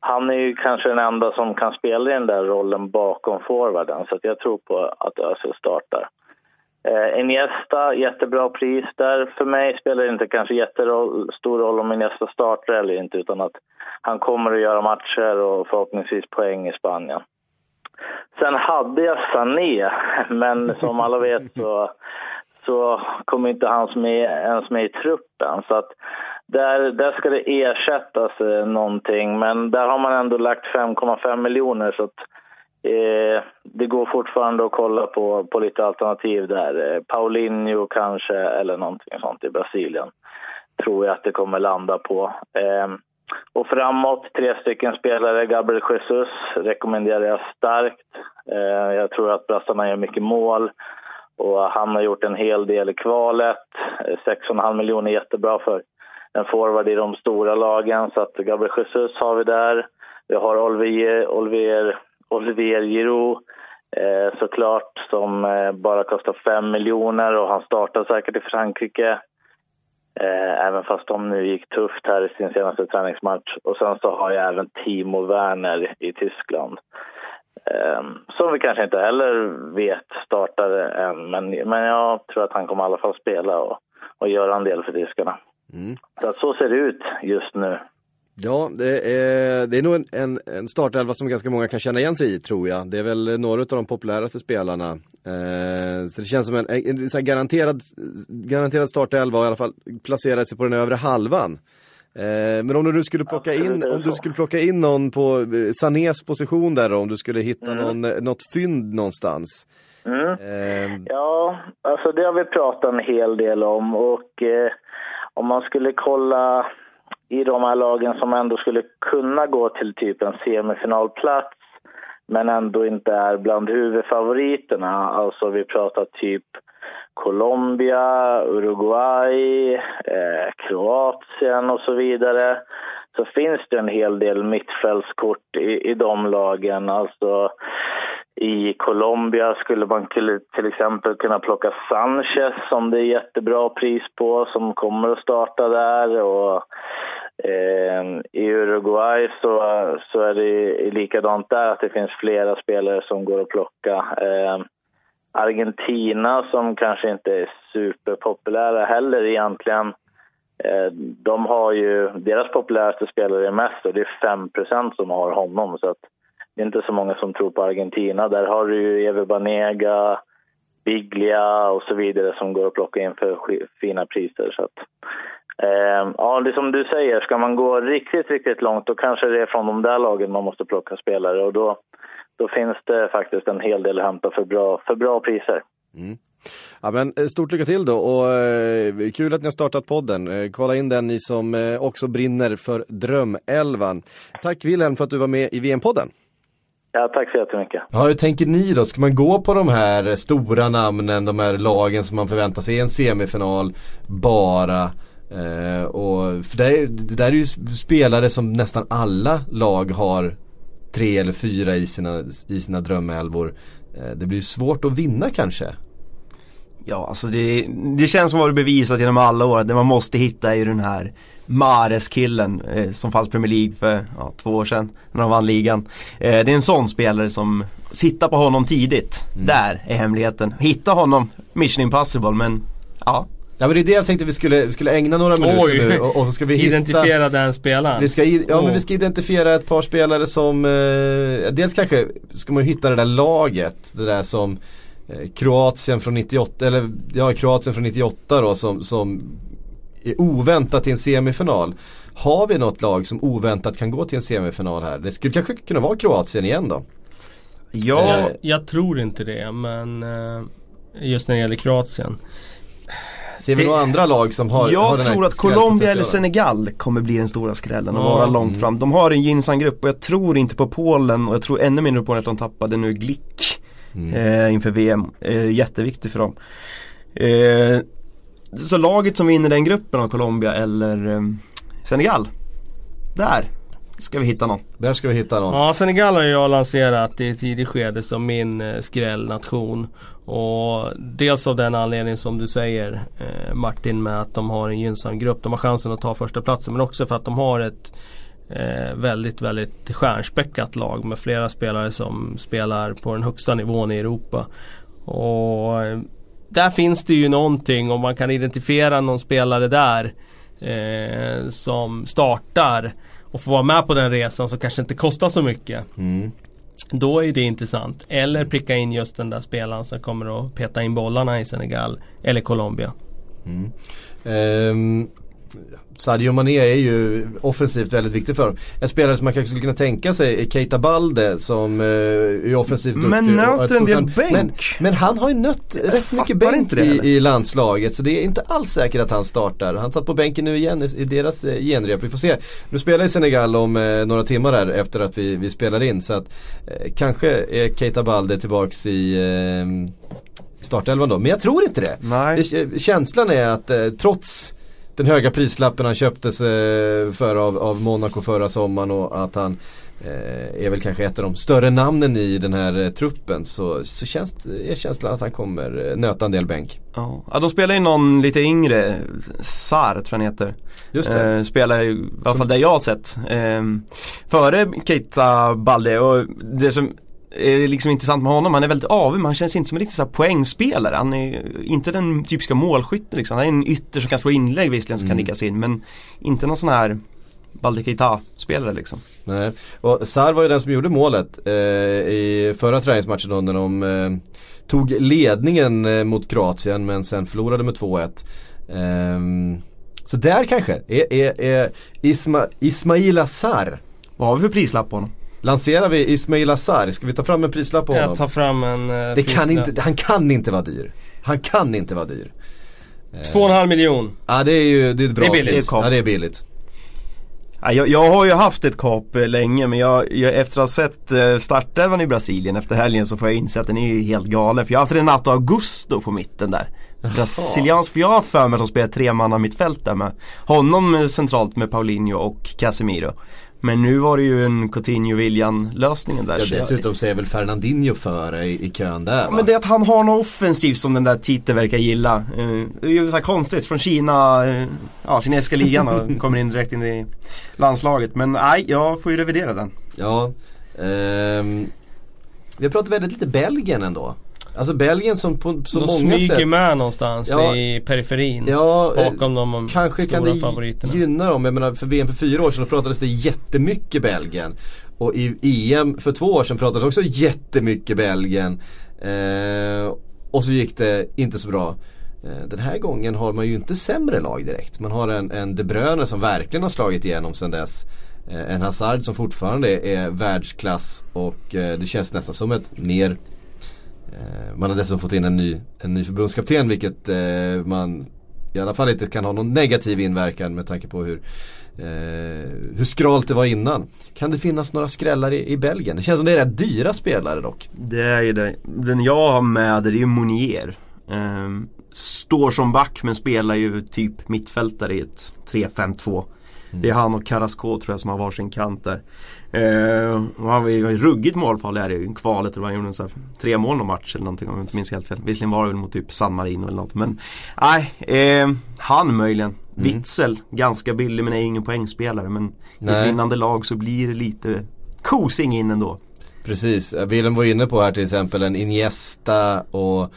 han är ju kanske den enda som kan spela i den där rollen bakom forwarden, så jag tror på att Özil startar. Eh, Iniesta, jättebra pris där. För mig spelar det inte kanske jättestor roll om Iniesta startar eller inte, utan att han kommer att göra matcher och förhoppningsvis poäng i Spanien. Sen hade jag Sané, men som alla vet så, så kom inte han med, ens med i truppen. Så att där, där ska det ersättas eh, någonting, men där har man ändå lagt 5,5 miljoner så att eh, det går fortfarande att kolla på, på lite alternativ där. Eh, Paulinho kanske, eller någonting sånt i Brasilien. Tror jag att det kommer landa på. Eh, och framåt, tre stycken spelare. Gabriel Jesus rekommenderar jag starkt. Eh, jag tror att brassarna gör mycket mål. Och han har gjort en hel del i kvalet. Eh, 6,5 miljoner är jättebra för en forward i de stora lagen. Så att Gabriel Jesus har vi där. Vi har Olivier, Olivier, Olivier Giroud eh, såklart som eh, bara kostar 5 miljoner och han startar säkert i Frankrike. Eh, även fast de nu gick tufft här i sin senaste träningsmatch. Och sen så har jag även Timo Werner i Tyskland. Eh, som vi kanske inte heller vet startade än, men, men jag tror att han kommer i alla fall spela och, och göra en del för tyskarna. Mm. Så så ser det ut just nu. Ja, det är, det är nog en, en, en startelva som ganska många kan känna igen sig i tror jag. Det är väl några av de populäraste spelarna. Eh, så det känns som en, en, en garanterad, garanterad startelva och i alla fall placera sig på den övre halvan. Eh, men om du skulle plocka in, om du skulle plocka in någon på eh, Sanés position där då, om du skulle hitta mm. någon, eh, något fynd någonstans. Mm. Eh. Ja, alltså det har vi pratat en hel del om och eh, om man skulle kolla i de här lagen som ändå skulle kunna gå till typ en semifinalplats men ändå inte är bland huvudfavoriterna. Alltså vi pratar typ Colombia, Uruguay, eh, Kroatien och så vidare. Så finns det en hel del mittfältskort i, i de lagen. Alltså i Colombia skulle man till, till exempel kunna plocka Sanchez som det är jättebra pris på, som kommer att starta där. Och Ehm, I Uruguay så, så är det likadant där, att det finns flera spelare som går att plocka. Ehm, Argentina, som kanske inte är superpopulära heller egentligen, eh, de har ju, deras populäraste spelare är mest och det är 5% som har honom. Så att det är inte så många som tror på Argentina. Där har du ju Ever Banega, Biglia och så vidare som går att plocka in för fina priser. Så att, Eh, ja, det som du säger, ska man gå riktigt, riktigt långt då kanske det är från de där lagen man måste plocka spelare och då, då finns det faktiskt en hel del att hämta för bra, för bra priser. Mm. Ja, men eh, stort lycka till då och eh, kul att ni har startat podden. Eh, kolla in den ni som eh, också brinner för Drömelvan. Tack Wilhelm för att du var med i VM-podden. Ja, tack så jättemycket. Ja, hur tänker ni då? Ska man gå på de här stora namnen, de här lagen som man förväntar sig i en semifinal bara? Eh, och för det, det, där är ju spelare som nästan alla lag har tre eller fyra i sina, i sina drömälvor. Eh, det blir ju svårt att vinna kanske. Ja, alltså det, det känns som att det bevisat genom alla år. Det man måste hitta är ju den här Mares-killen eh, som fanns Premier League för ja, två år sedan när de vann ligan. Eh, det är en sån spelare som sitta på honom tidigt. Mm. Där är hemligheten. Hitta honom, mission impossible men ja, Ja men det är det jag tänkte vi skulle, vi skulle ägna några minuter Oj. nu och, och, så ska vi hitta Identifiera den spelaren vi ska, Ja oh. men vi ska identifiera ett par spelare som eh, Dels kanske ska man hitta det där laget Det där som eh, Kroatien från 98 eller ja Kroatien från 98 då som, som är oväntat till en semifinal Har vi något lag som oväntat kan gå till en semifinal här? Det skulle kanske kunna vara Kroatien igen då? Ja, jag, jag tror inte det men eh, Just när det gäller Kroatien Ser vi det, några andra lag som har Jag har tror att Colombia eller Senegal kommer bli den stora skrällen och vara långt mm. fram. De har en gynnsam grupp och jag tror inte på Polen och jag tror ännu mindre på att de tappade nu Glick mm. eh, inför VM. Eh, jätteviktigt för dem. Eh, så laget som vinner den gruppen av Colombia eller eh, Senegal. Där ska vi hitta någon. Där ska vi hitta någon. Ja, Senegal har jag lanserat i tidigt skede som min eh, skrällnation. Och dels av den anledningen som du säger eh, Martin med att de har en gynnsam grupp. De har chansen att ta första platsen men också för att de har ett eh, väldigt, väldigt stjärnspäckat lag med flera spelare som spelar på den högsta nivån i Europa. Och eh, där finns det ju någonting om man kan identifiera någon spelare där eh, som startar och får vara med på den resan som kanske inte kostar så mycket. Mm. Då är det intressant. Eller pricka in just den där spelaren som kommer att peta in bollarna i Senegal eller Colombia. Mm. Um, Sadio Mané är ju offensivt väldigt viktig för dem. En spelare som man kanske skulle kunna tänka sig är Keita Balde som eh, är offensivt duktig. Men nöt en del bänk. Men, men han har ju nött rätt mycket bänk i, i landslaget så det är inte alls säkert att han startar. Han satt på bänken nu igen i, i deras eh, genrep. Vi får se. Nu spelar ju Senegal om eh, några timmar här efter att vi, vi spelar in så att eh, kanske är Keita Balde tillbaks i eh, startelvan då. Men jag tror inte det. Nej. Känslan är att trots den höga prislappen han köptes eh, för av, av Monaco förra sommaren och att han eh, är väl kanske ett av de större namnen i den här eh, truppen så, så känns, är känslan att han kommer nöta en del bänk. Ja, Ja, de spelar ju någon lite yngre, Sar tror jag han heter. Just det. Eh, spelar i alla fall det jag har sett. Eh, före Keita Balde och det som är liksom intressant med honom, han är väldigt avig men han känns inte som en riktig så här poängspelare. Han är inte den typiska målskytten liksom. Han är en ytter som kan slå inlägg visserligen som kan Mm. nickas in men inte någon sån här Balde Keita-spelare liksom. Nej. Och Sar var ju den som gjorde målet eh, i förra träningsmatchen då när de eh, tog ledningen eh, mot Kroatien men sen förlorade med 2-1. Ehm, så där kanske är, är, är Isma, Ismaila Sar Vad har vi för prislapp på honom? Lanserar vi Ismail Azar? Ska vi ta fram en prislapp på honom? Jag tar fram en eh, det kan inte, han kan inte vara dyr. Han kan inte vara dyr. Två och en halv miljon. Ja det är ju det är ett bra Det är billigt. Ja det är billigt. Ja, jag, jag har ju haft ett kap eh, länge men jag, jag, efter att ha sett eh, startelvan i Brasilien efter helgen så får jag inse att den är ju helt galen. För jag har haft Renato Augusto på mitten där. Brasiliansk, för jag har för mig att de spelar tre manna mittfält där med honom eh, centralt med Paulinho och Casemiro. Men nu var det ju en Coutinho-Willian-lösningen där. Ja, dessutom så är väl Fernandinho före i, i kön där Ja, va? men det är att han har något offensivt som den där Tite verkar gilla. Eh, Det är ju så konstigt från Kina, eh, ja kinesiska ligan och kommer in direkt in i landslaget. Men nej, jag får ju revidera den. Ja. ehm, vi har pratat väldigt lite Belgien ändå. Alltså Belgien som på så de många smyger sätt med någonstans Ja. i periferin. Ja, bakom de Kanske stora kan det favoriterna. gynna dem. Jag menar för VM för fyra år sedan pratades det jättemycket Belgien. Och i EM för två år sedan pratades också jättemycket Belgien. Eh, och så gick det inte så bra. Eh, den här gången har man ju inte sämre lag direkt. Man har en, en De Bruyne som verkligen har slagit igenom sedan dess. Eh, en Hazard som fortfarande är världsklass och eh, det känns nästan som ett mer Eh, man har dessutom fått in en ny, en ny förbundskapten vilket eh, man i alla fall inte kan ha någon negativ inverkan med tanke på hur, eh, hur skralt det var innan. Kan det finnas några skrällar i, i Belgien? Det känns som det är rätt dyra spelare dock. Det är ju det. Den jag har med det är ju Monier. Eh, står som back men spelar ju typ mittfältare i ett 3-5-2. Det är han och Carrasco tror jag som har varsin kant där. Ehm, och han var ju ruggigt målfarlig här i kvalet. eller Han gjorde en sån tre mål någon match eller någonting om jag inte minns helt fel. Visserligen var det väl mot typ San Marino eller något. Men nej, ehm, han möjligen. Witzel, ganska billig men är ingen poängspelare. Men i Nej. ett vinnande lag så blir det lite kosing in ändå. Precis, Eh, Willem var inne på här till exempel en Iniesta och, eh,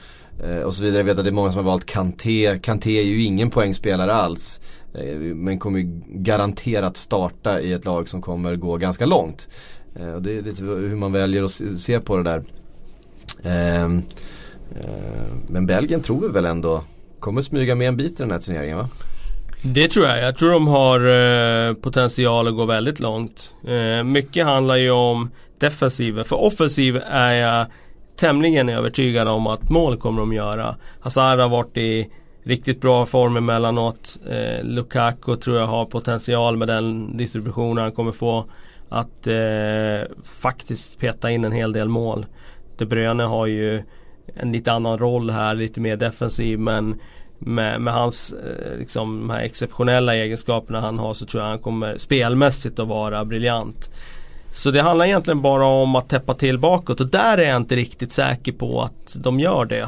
Eh, och så vidare. Jag vet att det är många som har valt Kanté. Kanté är ju ingen poängspelare alls. Eh, men kommer ju garanterat starta i ett lag som kommer gå ganska långt. Eh, och det är lite hur man väljer att se- på det där. Ehm, eh, men Belgien tror vi väl ändå kommer smyga med en bit i den här turneringen va? Det tror jag. Jag tror de har eh, potential att gå väldigt långt. Eh, mycket handlar ju om defensiven. För offensiv är jag tämligen övertygad om att mål kommer de göra. Hazard har varit i riktigt bra form emellanåt. Eh, Lukaku tror jag har potential med den distributionen han kommer få. Att eh, faktiskt peta in en hel del mål. De Bruyne har ju en lite annan roll här, lite mer defensiv men med, med hans eh, liksom, de här exceptionella egenskaperna han har så tror jag han kommer spelmässigt att vara briljant. Så det handlar egentligen bara om att täppa till bakåt och där är jag inte riktigt säker på att de gör det.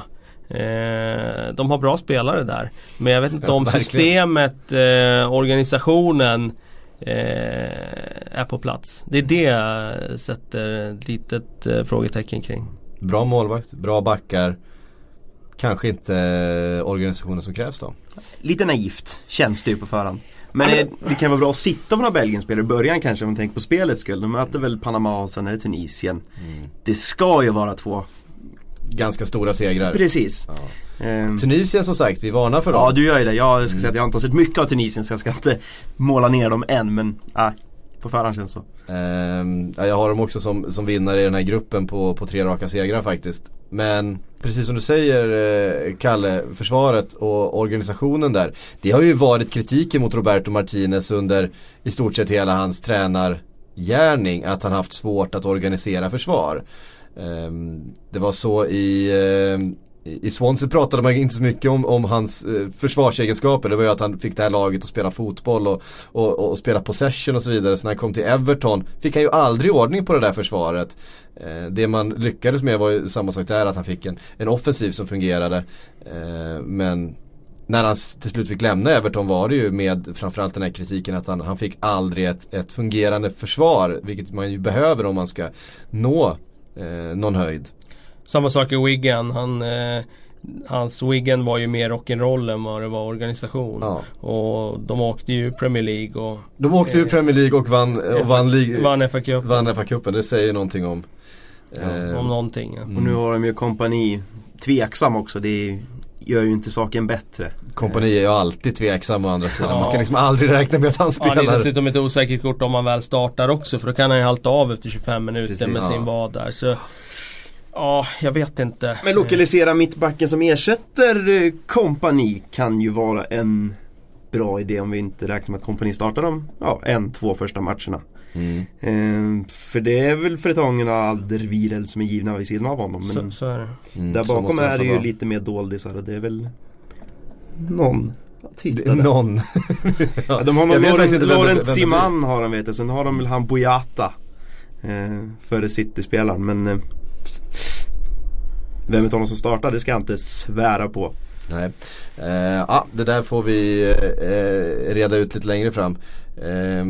Eh, de har bra spelare där. Men jag vet inte Ja, om verkligen. systemet, eh, organisationen eh, är på plats. Det är det jag sätter ett litet eh, frågetecken kring. Bra målvakt, bra backar. Kanske inte eh, organisationen som krävs då. Lite naivt känns det ju på förhand. Men, det, det kan vara bra att sitta på några Belgien-spelare i början kanske om man tänker på spelets skull. De möter väl Panama och sen är det Tunisien. Det ska ju vara två ganska stora segrar. Precis. Ja. Ehm, Tunisien som sagt, vi varnar för dem. Ja du gör ju det. Jag ska säga att jag har inte sett mycket av Tunisien så jag ska inte måla ner dem än men nej, på förhand känns så. Eh, jag har dem också som, som vinnare i den här gruppen på, på tre raka segrar faktiskt. Men precis som du säger eh, Kalle, försvaret och organisationen där. Det har ju varit kritiken mot Roberto Martinez under i stort sett hela hans tränargärning. Att han haft svårt att organisera försvar. Ehm, det var så i ehm, i Swansea pratade man inte så mycket om, om hans eh, försvarsegenskaper. Det var ju att han fick det här laget att spela fotboll och, och, och, spela possession och så vidare. Så när han kom till Everton fick han ju aldrig ordning på det där försvaret. Eh, det man lyckades med var ju samma sak där, att han fick en, en offensiv som fungerade. Eh, men när han till slut fick lämna Everton var det ju med framförallt den här kritiken att han, han fick aldrig ett, ett fungerande försvar. Vilket man ju behöver om man ska nå eh, någon höjd. Samma sak i Wigan. Han, eh, hans Wigan var ju mer rock'n'roll än vad det var organisation. Ja. Och de åkte ju Premier League och De åkte ju Eh, Premier League och vann, och vann, vann FA Cup. vann FA-cupen. Det säger någonting om eh, Om någonting. Ja. Och nu har de ju kompani tveksam också. Det gör ju inte saken bättre. Kompani är ju alltid tveksam å andra sidan. Ja. Man kan liksom aldrig räkna med att han Ja, det är spelar. dessutom ett osäkert kort om han väl startar också för då kan han ju halta av efter 25 minuter Precis. med sin Ja. vad där. Så Ja, jag vet inte. Men lokalisera mittbacken som ersätter eh, kompani kan ju vara en bra idé om vi inte räknar med att kompani startar de ja, en, två första matcherna. Mm. Ehm, för det är väl Fretongen och Alderweireld som är givna vid sidan av honom. Men Så, så är det. Mm, där bakom är det ju lite mer doldisar och det är väl någon där. någon. Ja, de har Jag väl vet faktiskt Loren, inte vem det- vem Loren det Siman har de vet jag, sen har de väl han Boyata eh, Före City-spelaren men eh, Vem utav dem som startar det ska jag inte svära på Nej. Eh, ja, det där får vi eh, reda ut lite längre fram. Eh,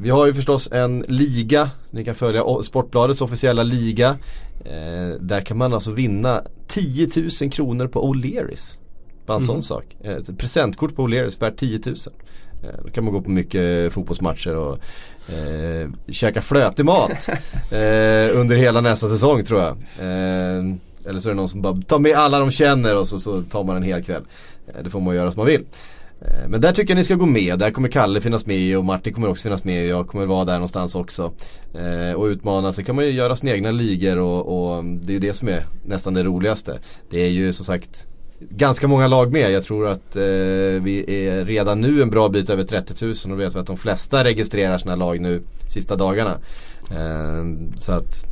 vi har ju förstås en liga, ni kan följa Sportbladets officiella liga. Eh, där kan man alltså vinna 10 000 kronor på O'Learys. Bara en sån sak. Eh, Ett presentkort på O'Learys värt 10 000. Eh, Då kan man gå på mycket fotbollsmatcher och eh, käka flötig mat eh, under hela nästa säsong tror jag. Eh, eller så är det någon som bara tar med alla de känner och så, så tar man en hel kväll. Eh, det får man göra som man vill. Eh, men där tycker jag ni ska gå med. Där kommer Kalle finnas med och Martin kommer också finnas med och jag kommer vara där någonstans också. Eh, och utmana. Sen kan man ju göra sina egna ligor och, och det är ju det som är nästan det roligaste. Det är ju som sagt ganska många lag med. Jag tror att eh, vi är redan nu en bra bit över 30 000 och vet vi att de flesta registrerar sina lag nu sista dagarna. Eh, så att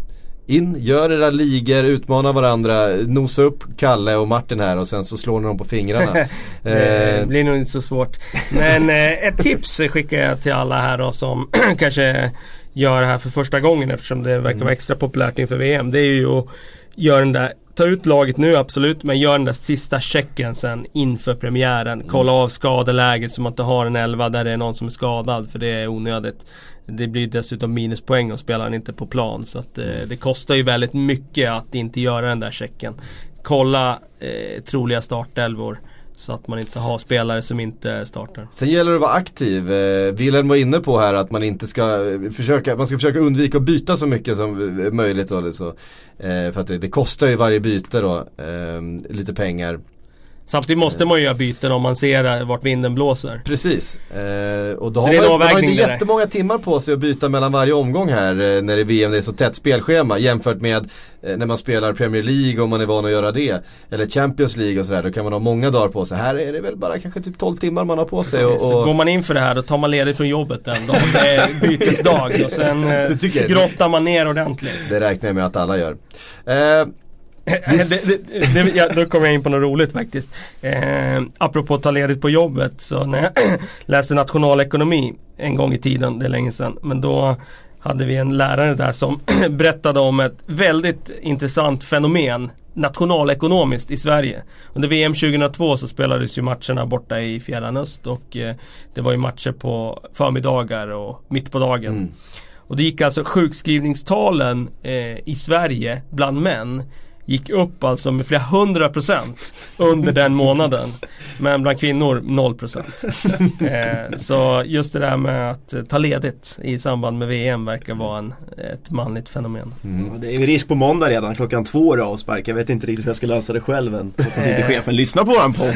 in, gör era ligor, utmana varandra, nosa upp Kalle och Martin här och sen så slår ni dem på fingrarna. Det eh, blir nog inte så svårt. Men eh, ett tips skickar jag till alla här då som kanske gör det här för första gången eftersom det verkar vara extra populärt inför VM. Det är ju att göra den där Ta ut laget nu absolut men gör den där sista checken sen inför premiären. Kolla av skadeläget så man inte har en elva där det är någon som är skadad för det är onödigt. Det blir dessutom minuspoäng om spelaren inte är på plan så att eh, det kostar ju väldigt mycket att inte göra den där checken. Kolla eh, troliga startelvor så att man inte har spelare som inte startar. Sen gäller det att vara aktiv. Eh, Wilhelm var inne på här att man inte ska eh, försöka, man ska försöka undvika att byta så mycket som eh, möjligt. Då, så. Eh, för att det, det kostar ju varje byte då eh, lite pengar. Samtidigt måste man ju göra byten om man ser eh, vart vinden blåser. Precis. Eh, och då Så har man, man har inte jättemånga timmar på sig att byta mellan varje omgång här eh, när det är VM, det är så tätt spelschema jämfört med eh, när man spelar Premier League om man är van att göra det. Eller Champions League och sådär, då kan man ha många dagar på sig. Här är det väl bara kanske typ 12 timmar man har på sig. Och, och, går man in för det här då tar man ledigt från jobbet den dagen det är bytesdag och sen eh, grottar man ner ordentligt. det räknar jag med att alla gör. Det, det, det, ja, då kommer jag in på något roligt faktiskt. Eh, apropå ta ledigt på jobbet så när jag läste nationalekonomi en gång i tiden, det är länge sedan. Men då hade vi en lärare där som berättade om ett väldigt intressant fenomen nationalekonomiskt i Sverige. Under VM 2002 så spelades ju matcherna borta i Fjärran Öst och eh, det var ju matcher på förmiddagar och mitt på dagen. Mm. Och det gick alltså sjukskrivningstalen eh, i Sverige bland män gick upp alltså med flera hundra procent under den månaden. Men bland kvinnor 0 procent. Eh, så just det där med att ta ledigt i samband med VM verkar vara en, ett manligt fenomen. Mm. Det är ju risk på måndag redan, klockan två är det avspark. Jag vet inte riktigt hur jag ska lösa det själv än. Hoppas inte chefen lyssnar på våran podd.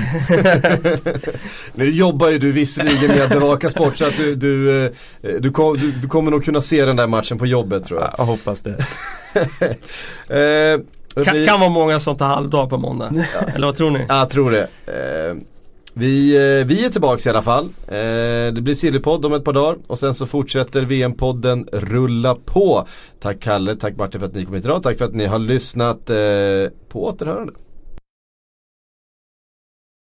nu jobbar ju du visserligen med att bevaka sport så att du, du, eh, du, kom, du, du kommer nog kunna se den där matchen på jobbet tror jag. Jag hoppas det. eh, kan, kan vara många som tar halvdag på måndag. Eller vad tror ni? Jag tror det. Eh, vi, eh, vi är tillbaka i alla fall. Eh, det blir Sillypodd om ett par dagar och sen så fortsätter VM-podden rulla på. Tack Kalle, tack Martin för att ni kom hit idag. Tack för att ni har lyssnat. Eh, på återhörande.